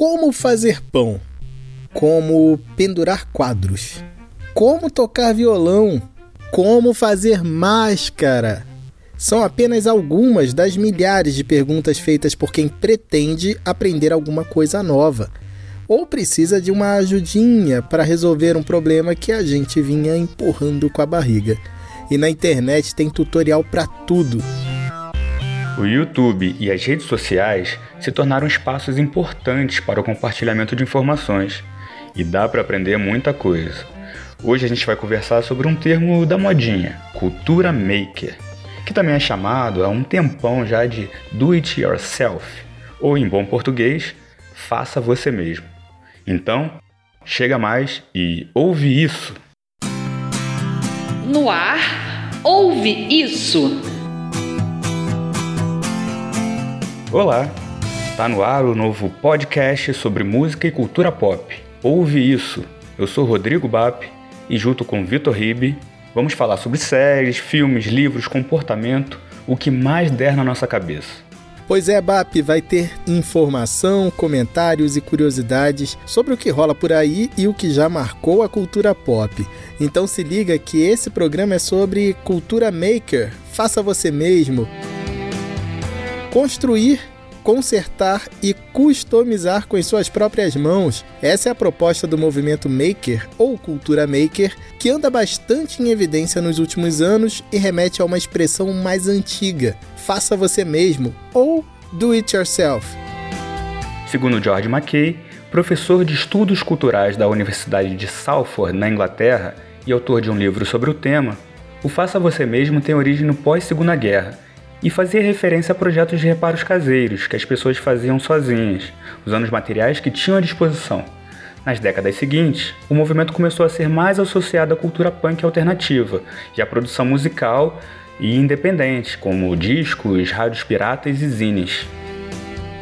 Como fazer pão? Como pendurar quadros? Como tocar violão? Como fazer máscara? São apenas algumas das milhares de perguntas feitas por quem pretende aprender alguma coisa nova ou precisa de uma ajudinha para resolver um problema que a gente vinha empurrando com a barriga. E na internet tem tutorial para tudo. O YouTube e as redes sociais se tornaram espaços importantes para o compartilhamento de informações e dá para aprender muita coisa. Hoje a gente vai conversar sobre um termo da modinha, cultura maker, que também é chamado há um tempão já de do it yourself, ou em bom português, faça você mesmo. Então, chega mais e ouve isso. No ar, ouve isso. Olá, tá no ar o novo podcast sobre música e cultura pop. Ouve isso. Eu sou Rodrigo Bap e junto com Vitor Ribe vamos falar sobre séries, filmes, livros, comportamento, o que mais der na nossa cabeça. Pois é, BAP vai ter informação, comentários e curiosidades sobre o que rola por aí e o que já marcou a cultura pop. Então se liga que esse programa é sobre cultura maker, faça você mesmo. Construir consertar e customizar com as suas próprias mãos. Essa é a proposta do movimento Maker ou Cultura Maker, que anda bastante em evidência nos últimos anos e remete a uma expressão mais antiga: faça você mesmo ou do it yourself. Segundo George Mackay, professor de estudos culturais da Universidade de Salford, na Inglaterra, e autor de um livro sobre o tema, o faça você mesmo tem origem no pós-Segunda Guerra e fazia referência a projetos de reparos caseiros que as pessoas faziam sozinhas, usando os materiais que tinham à disposição. Nas décadas seguintes, o movimento começou a ser mais associado à cultura punk alternativa e à produção musical e independente, como discos, rádios piratas e zines.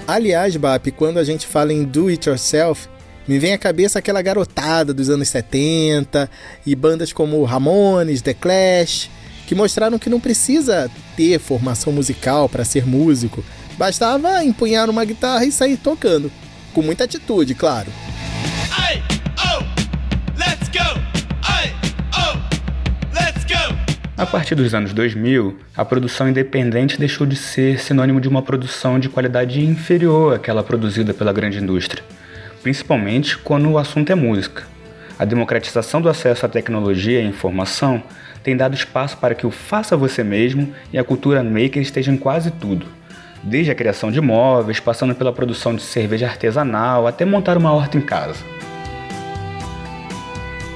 Aliás, Bap, quando a gente fala em do it yourself, me vem à cabeça aquela garotada dos anos 70 e bandas como Ramones, The Clash, que mostraram que não precisa ter formação musical para ser músico, bastava empunhar uma guitarra e sair tocando, com muita atitude, claro. Oh, a partir dos anos 2000, a produção independente deixou de ser sinônimo de uma produção de qualidade inferior àquela produzida pela grande indústria, principalmente quando o assunto é música. A democratização do acesso à tecnologia e informação tem dado espaço para que o faça você mesmo e a cultura maker estejam em quase tudo. Desde a criação de móveis, passando pela produção de cerveja artesanal, até montar uma horta em casa.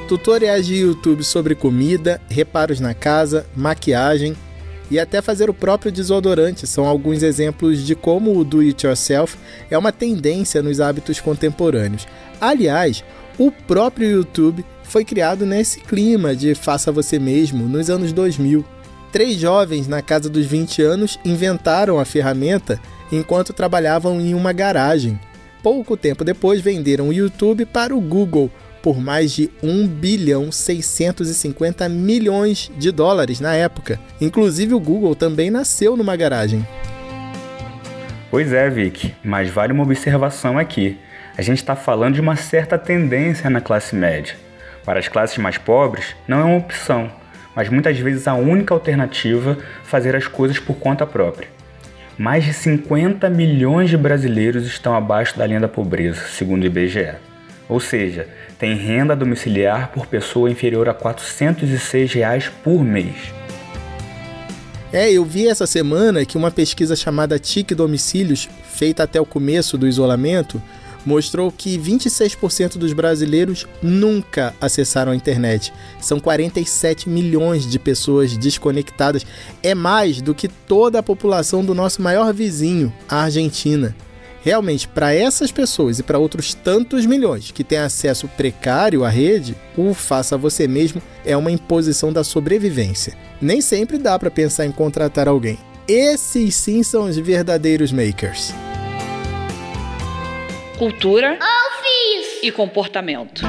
Tutoriais de YouTube sobre comida, reparos na casa, maquiagem e até fazer o próprio desodorante são alguns exemplos de como o do it yourself é uma tendência nos hábitos contemporâneos. Aliás, o próprio YouTube foi criado nesse clima de faça você mesmo nos anos 2000. Três jovens na casa dos 20 anos inventaram a ferramenta enquanto trabalhavam em uma garagem. Pouco tempo depois venderam o YouTube para o Google por mais de 1 bilhão 650 milhões de dólares na época. Inclusive o Google também nasceu numa garagem. Pois é, Vic, mas vale uma observação aqui. A gente está falando de uma certa tendência na classe média. Para as classes mais pobres, não é uma opção, mas muitas vezes a única alternativa fazer as coisas por conta própria. Mais de 50 milhões de brasileiros estão abaixo da linha da pobreza, segundo o IBGE. Ou seja, tem renda domiciliar por pessoa inferior a 406 reais por mês. É, eu vi essa semana que uma pesquisa chamada TIC Domicílios, feita até o começo do isolamento, mostrou que 26% dos brasileiros nunca acessaram a internet. São 47 milhões de pessoas desconectadas. É mais do que toda a população do nosso maior vizinho, a Argentina. Realmente, para essas pessoas e para outros tantos milhões que têm acesso precário à rede, o faça você mesmo é uma imposição da sobrevivência. Nem sempre dá para pensar em contratar alguém. Esses sim são os verdadeiros makers cultura e comportamento.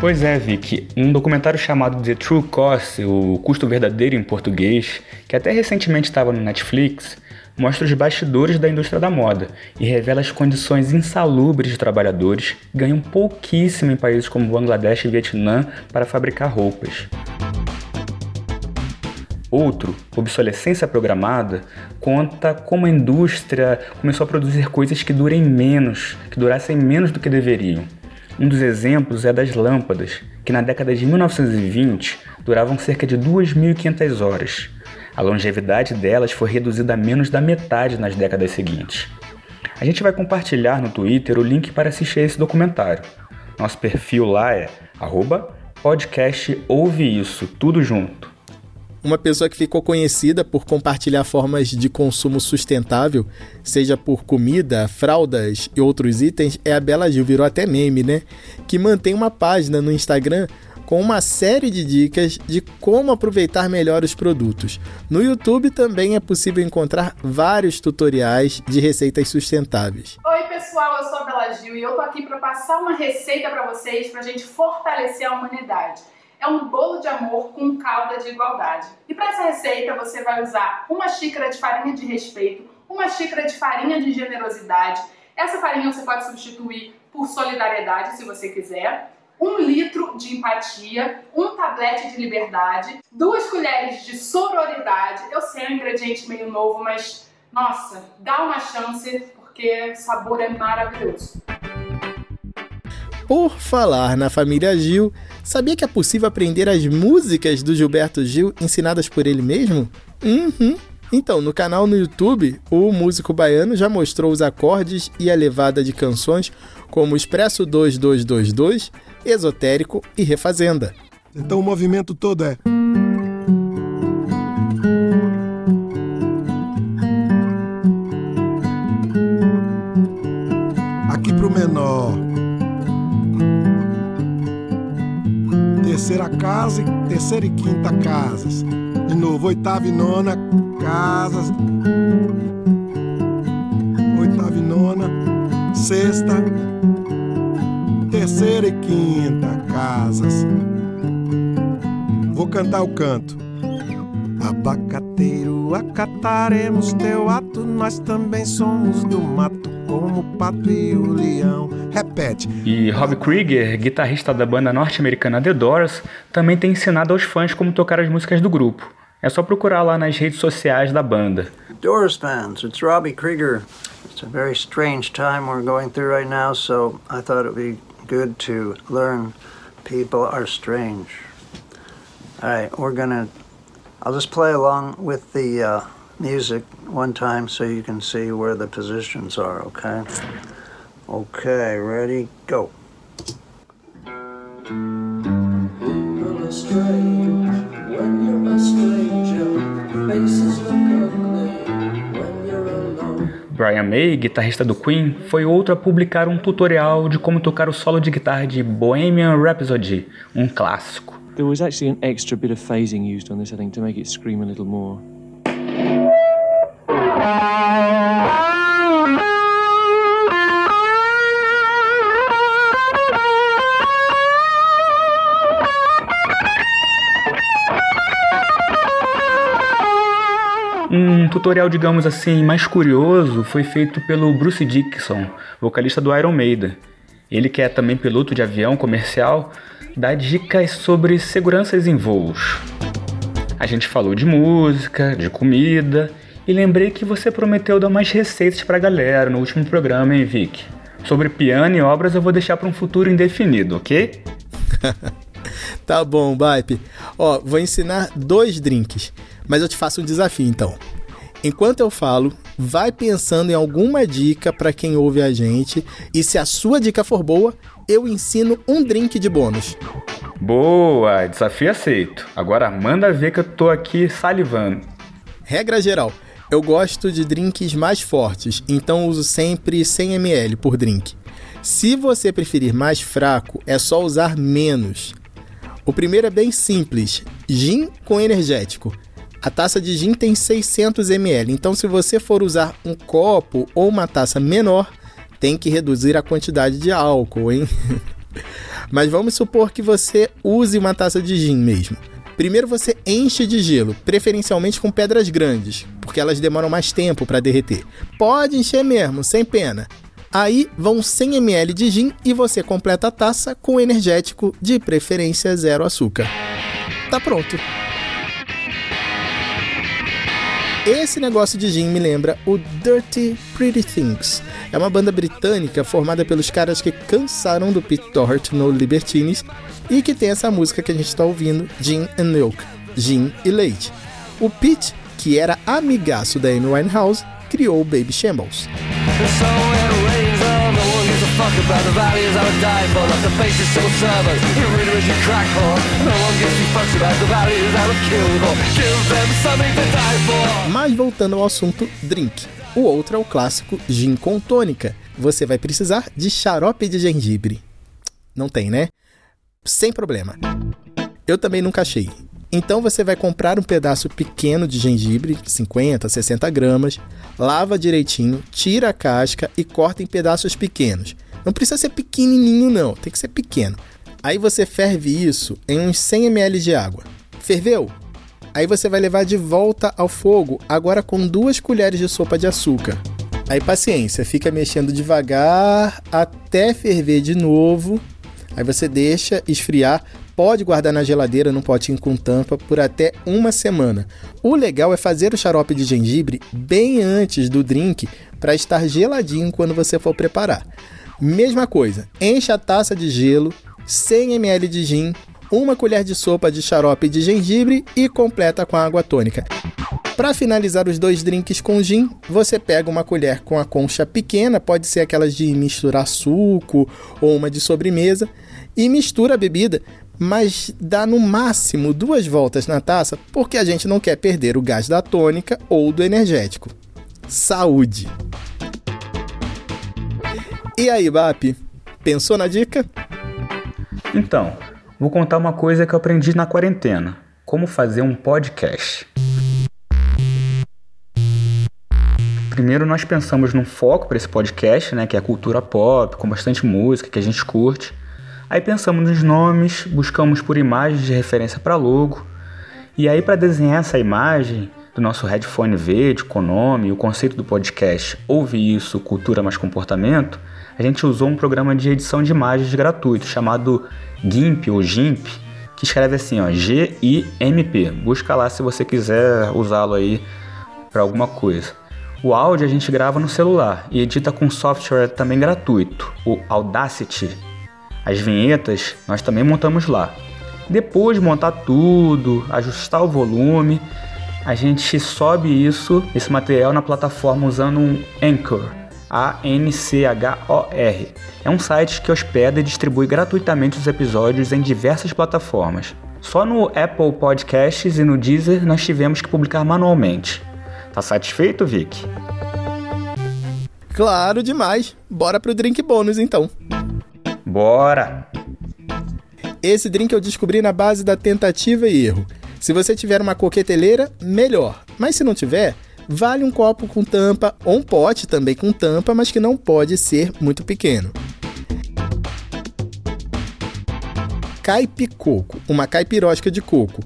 Pois é, Vicky. Um documentário chamado The True Cost, o custo verdadeiro em português, que até recentemente estava no Netflix, mostra os bastidores da indústria da moda e revela as condições insalubres de trabalhadores que ganham pouquíssimo em países como Bangladesh e Vietnã para fabricar roupas. Outro, Obsolescência Programada, conta como a indústria começou a produzir coisas que durem menos, que durassem menos do que deveriam. Um dos exemplos é das lâmpadas, que na década de 1920 duravam cerca de 2.500 horas. A longevidade delas foi reduzida a menos da metade nas décadas seguintes. A gente vai compartilhar no Twitter o link para assistir esse documentário. Nosso perfil lá é podcast ouve isso, tudo junto. Uma pessoa que ficou conhecida por compartilhar formas de consumo sustentável, seja por comida, fraldas e outros itens, é a Bela Gil, virou até meme, né? Que mantém uma página no Instagram com uma série de dicas de como aproveitar melhor os produtos. No YouTube também é possível encontrar vários tutoriais de receitas sustentáveis. Oi, pessoal, eu sou a Bela Gil e eu tô aqui para passar uma receita para vocês para a gente fortalecer a humanidade. É um bolo de amor com calda de igualdade. E para essa receita você vai usar uma xícara de farinha de respeito, uma xícara de farinha de generosidade. Essa farinha você pode substituir por solidariedade se você quiser um litro de empatia, um tablete de liberdade, duas colheres de sororidade. Eu sei, é um ingrediente meio novo, mas nossa, dá uma chance porque o sabor é maravilhoso. Por falar na família Gil, sabia que é possível aprender as músicas do Gilberto Gil ensinadas por ele mesmo? Uhum. Então, no canal no YouTube, o músico baiano já mostrou os acordes e a levada de canções como Expresso 2222, Esotérico e Refazenda. Então o movimento todo é. Terceira e quinta casas. De novo, oitava e nona casas. Oitava e nona, sexta, terceira e quinta casas. Vou cantar o canto. Abacateiro, acataremos teu ato, nós também somos do mato, como o pato e o leão. Repete. E Rob Krieger, guitarrista da banda norte-americana The Doors, também tem ensinado aos fãs como tocar as músicas do grupo. É só procurar lá nas redes sociais da banda. Doors fans, it's Robbie Krieger. It's a very strange time we're going through right now, so I thought it would be good to learn people are strange. All right, we're gonna. I'll just play along with the uh, music one time so you can see where the positions are, okay? Okay, ready, go. Brian May, guitarrista do Queen, foi outro a publicar um tutorial de como tocar o solo de guitarra de Bohemian Rhapsody, um clássico. There was actually an extra bit of phasing used on this, I think, to make it scream a little more. Um tutorial, digamos assim, mais curioso foi feito pelo Bruce Dickinson, vocalista do Iron Maiden. Ele que é também piloto de avião comercial, dá dicas sobre seguranças em voos. A gente falou de música, de comida, e lembrei que você prometeu dar mais receitas pra galera no último programa, hein, Vic? Sobre piano e obras eu vou deixar para um futuro indefinido, ok? tá bom, Bipe. Ó, vou ensinar dois drinks, mas eu te faço um desafio então. Enquanto eu falo, vai pensando em alguma dica para quem ouve a gente e se a sua dica for boa, eu ensino um drink de bônus. Boa, desafio aceito. Agora manda ver que eu tô aqui salivando. Regra geral, eu gosto de drinks mais fortes, então uso sempre 100 ml por drink. Se você preferir mais fraco, é só usar menos. O primeiro é bem simples: gin com energético. A taça de gin tem 600 ml, então se você for usar um copo ou uma taça menor, tem que reduzir a quantidade de álcool, hein? Mas vamos supor que você use uma taça de gin mesmo. Primeiro você enche de gelo, preferencialmente com pedras grandes, porque elas demoram mais tempo para derreter. Pode encher mesmo, sem pena. Aí vão 100 ml de gin e você completa a taça com energético, de preferência zero açúcar. Tá pronto. Esse negócio de gin me lembra o Dirty Pretty Things. É uma banda britânica formada pelos caras que cansaram do Pete Doherty no Libertines e que tem essa música que a gente está ouvindo, Gin and Milk, Gin e Leite. O Pete, que era amigaço da Amy Winehouse, criou o Baby Shambles. Mas voltando ao assunto drink. O outro é o clássico gin com tônica. Você vai precisar de xarope de gengibre. Não tem, né? Sem problema. Eu também nunca achei. Então você vai comprar um pedaço pequeno de gengibre, 50, 60 gramas, lava direitinho, tira a casca e corta em pedaços pequenos. Não precisa ser pequenininho não, tem que ser pequeno. Aí você ferve isso em uns 100 ml de água. Ferveu? Aí você vai levar de volta ao fogo, agora com duas colheres de sopa de açúcar. Aí paciência, fica mexendo devagar até ferver de novo. Aí você deixa esfriar, pode guardar na geladeira num potinho com tampa por até uma semana. O legal é fazer o xarope de gengibre bem antes do drink para estar geladinho quando você for preparar. Mesma coisa, enche a taça de gelo, 100 ml de gin, uma colher de sopa de xarope de gengibre e completa com água tônica. Para finalizar os dois drinks com gin, você pega uma colher com a concha pequena, pode ser aquelas de misturar suco ou uma de sobremesa, e mistura a bebida, mas dá no máximo duas voltas na taça, porque a gente não quer perder o gás da tônica ou do energético. Saúde! E aí, BAP, pensou na dica? Então, vou contar uma coisa que eu aprendi na quarentena: como fazer um podcast. Primeiro, nós pensamos num foco para esse podcast, né, que é a cultura pop, com bastante música que a gente curte. Aí pensamos nos nomes, buscamos por imagens de referência para logo. E aí, para desenhar essa imagem do nosso headphone verde com nome e o conceito do podcast Ouve Isso, Cultura Mais Comportamento, a gente usou um programa de edição de imagens gratuito chamado GIMP ou GIMP, que escreve assim, ó, G-I-M-P. Busca lá se você quiser usá-lo aí para alguma coisa. O áudio a gente grava no celular e edita com software também gratuito, o Audacity. As vinhetas nós também montamos lá. Depois de montar tudo, ajustar o volume, a gente sobe isso, esse material na plataforma usando um Anchor, A-N-C-H-O-R. É um site que hospeda e distribui gratuitamente os episódios em diversas plataformas. Só no Apple Podcasts e no Deezer nós tivemos que publicar manualmente. Tá satisfeito, Vic? Claro demais. Bora pro drink bônus então. Bora! Esse drink eu descobri na base da tentativa e erro. Se você tiver uma coqueteleira, melhor. Mas se não tiver, vale um copo com tampa ou um pote também com tampa, mas que não pode ser muito pequeno. Caipicoco, uma caipirosca de coco.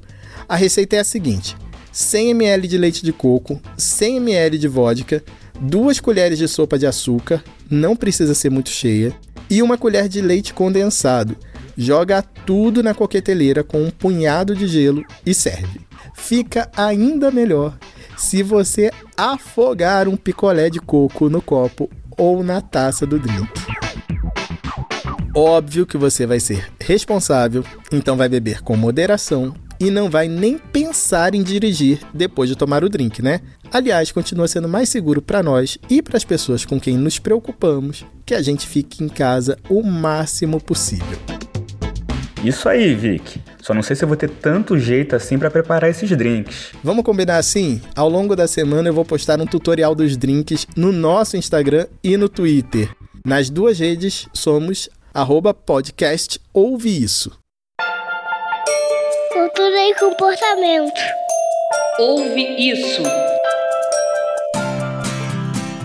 A receita é a seguinte: 100 ml de leite de coco, 100 ml de vodka, duas colheres de sopa de açúcar, não precisa ser muito cheia, e uma colher de leite condensado. Joga tudo na coqueteleira com um punhado de gelo e serve. Fica ainda melhor se você afogar um picolé de coco no copo ou na taça do drink. Óbvio que você vai ser responsável, então vai beber com moderação e não vai nem pensar em dirigir depois de tomar o drink, né? Aliás, continua sendo mais seguro para nós e para as pessoas com quem nos preocupamos que a gente fique em casa o máximo possível. Isso aí, Vic. Só não sei se eu vou ter tanto jeito assim para preparar esses drinks. Vamos combinar assim? Ao longo da semana eu vou postar um tutorial dos drinks no nosso Instagram e no Twitter. Nas duas redes somos arroba podcast ouve isso. Cultura e comportamento. Ouve isso.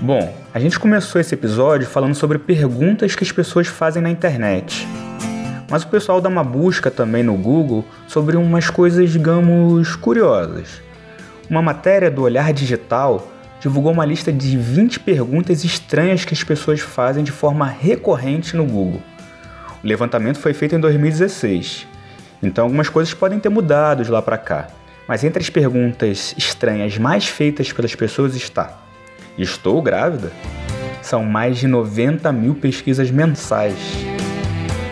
Bom, a gente começou esse episódio falando sobre perguntas que as pessoas fazem na internet. Mas o pessoal dá uma busca também no Google sobre umas coisas, digamos, curiosas. Uma matéria do Olhar Digital divulgou uma lista de 20 perguntas estranhas que as pessoas fazem de forma recorrente no Google. O levantamento foi feito em 2016, então algumas coisas podem ter mudado de lá para cá. Mas entre as perguntas estranhas mais feitas pelas pessoas está: Estou grávida? São mais de 90 mil pesquisas mensais.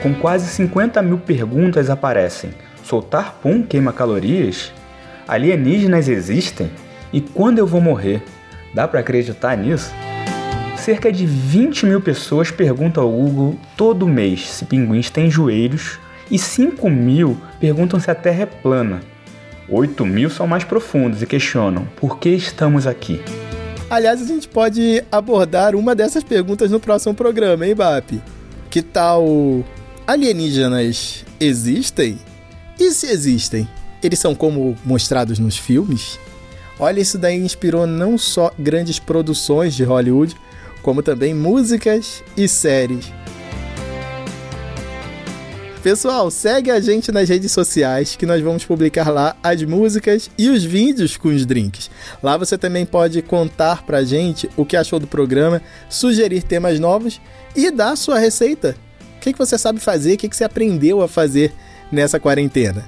Com quase 50 mil perguntas aparecem: Soltar pum queima calorias? Alienígenas existem? E quando eu vou morrer? Dá para acreditar nisso? Cerca de 20 mil pessoas perguntam ao Google todo mês se pinguins têm joelhos e 5 mil perguntam se a Terra é plana. 8 mil são mais profundos e questionam por que estamos aqui. Aliás, a gente pode abordar uma dessas perguntas no próximo programa, hein, BAP? Que tal alienígenas existem? E se existem, eles são como mostrados nos filmes? Olha, isso daí inspirou não só grandes produções de Hollywood, como também músicas e séries. Pessoal, segue a gente nas redes sociais que nós vamos publicar lá as músicas e os vídeos com os drinks. Lá você também pode contar pra gente o que achou do programa, sugerir temas novos e dar sua receita. O que, que você sabe fazer, o que, que você aprendeu a fazer nessa quarentena.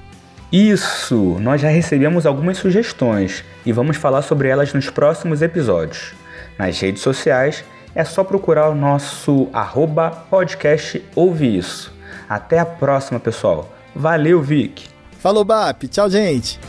Isso! Nós já recebemos algumas sugestões e vamos falar sobre elas nos próximos episódios. Nas redes sociais é só procurar o nosso arroba podcast Ouve Isso. Até a próxima, pessoal. Valeu, Vic. Falou, BAP. Tchau, gente.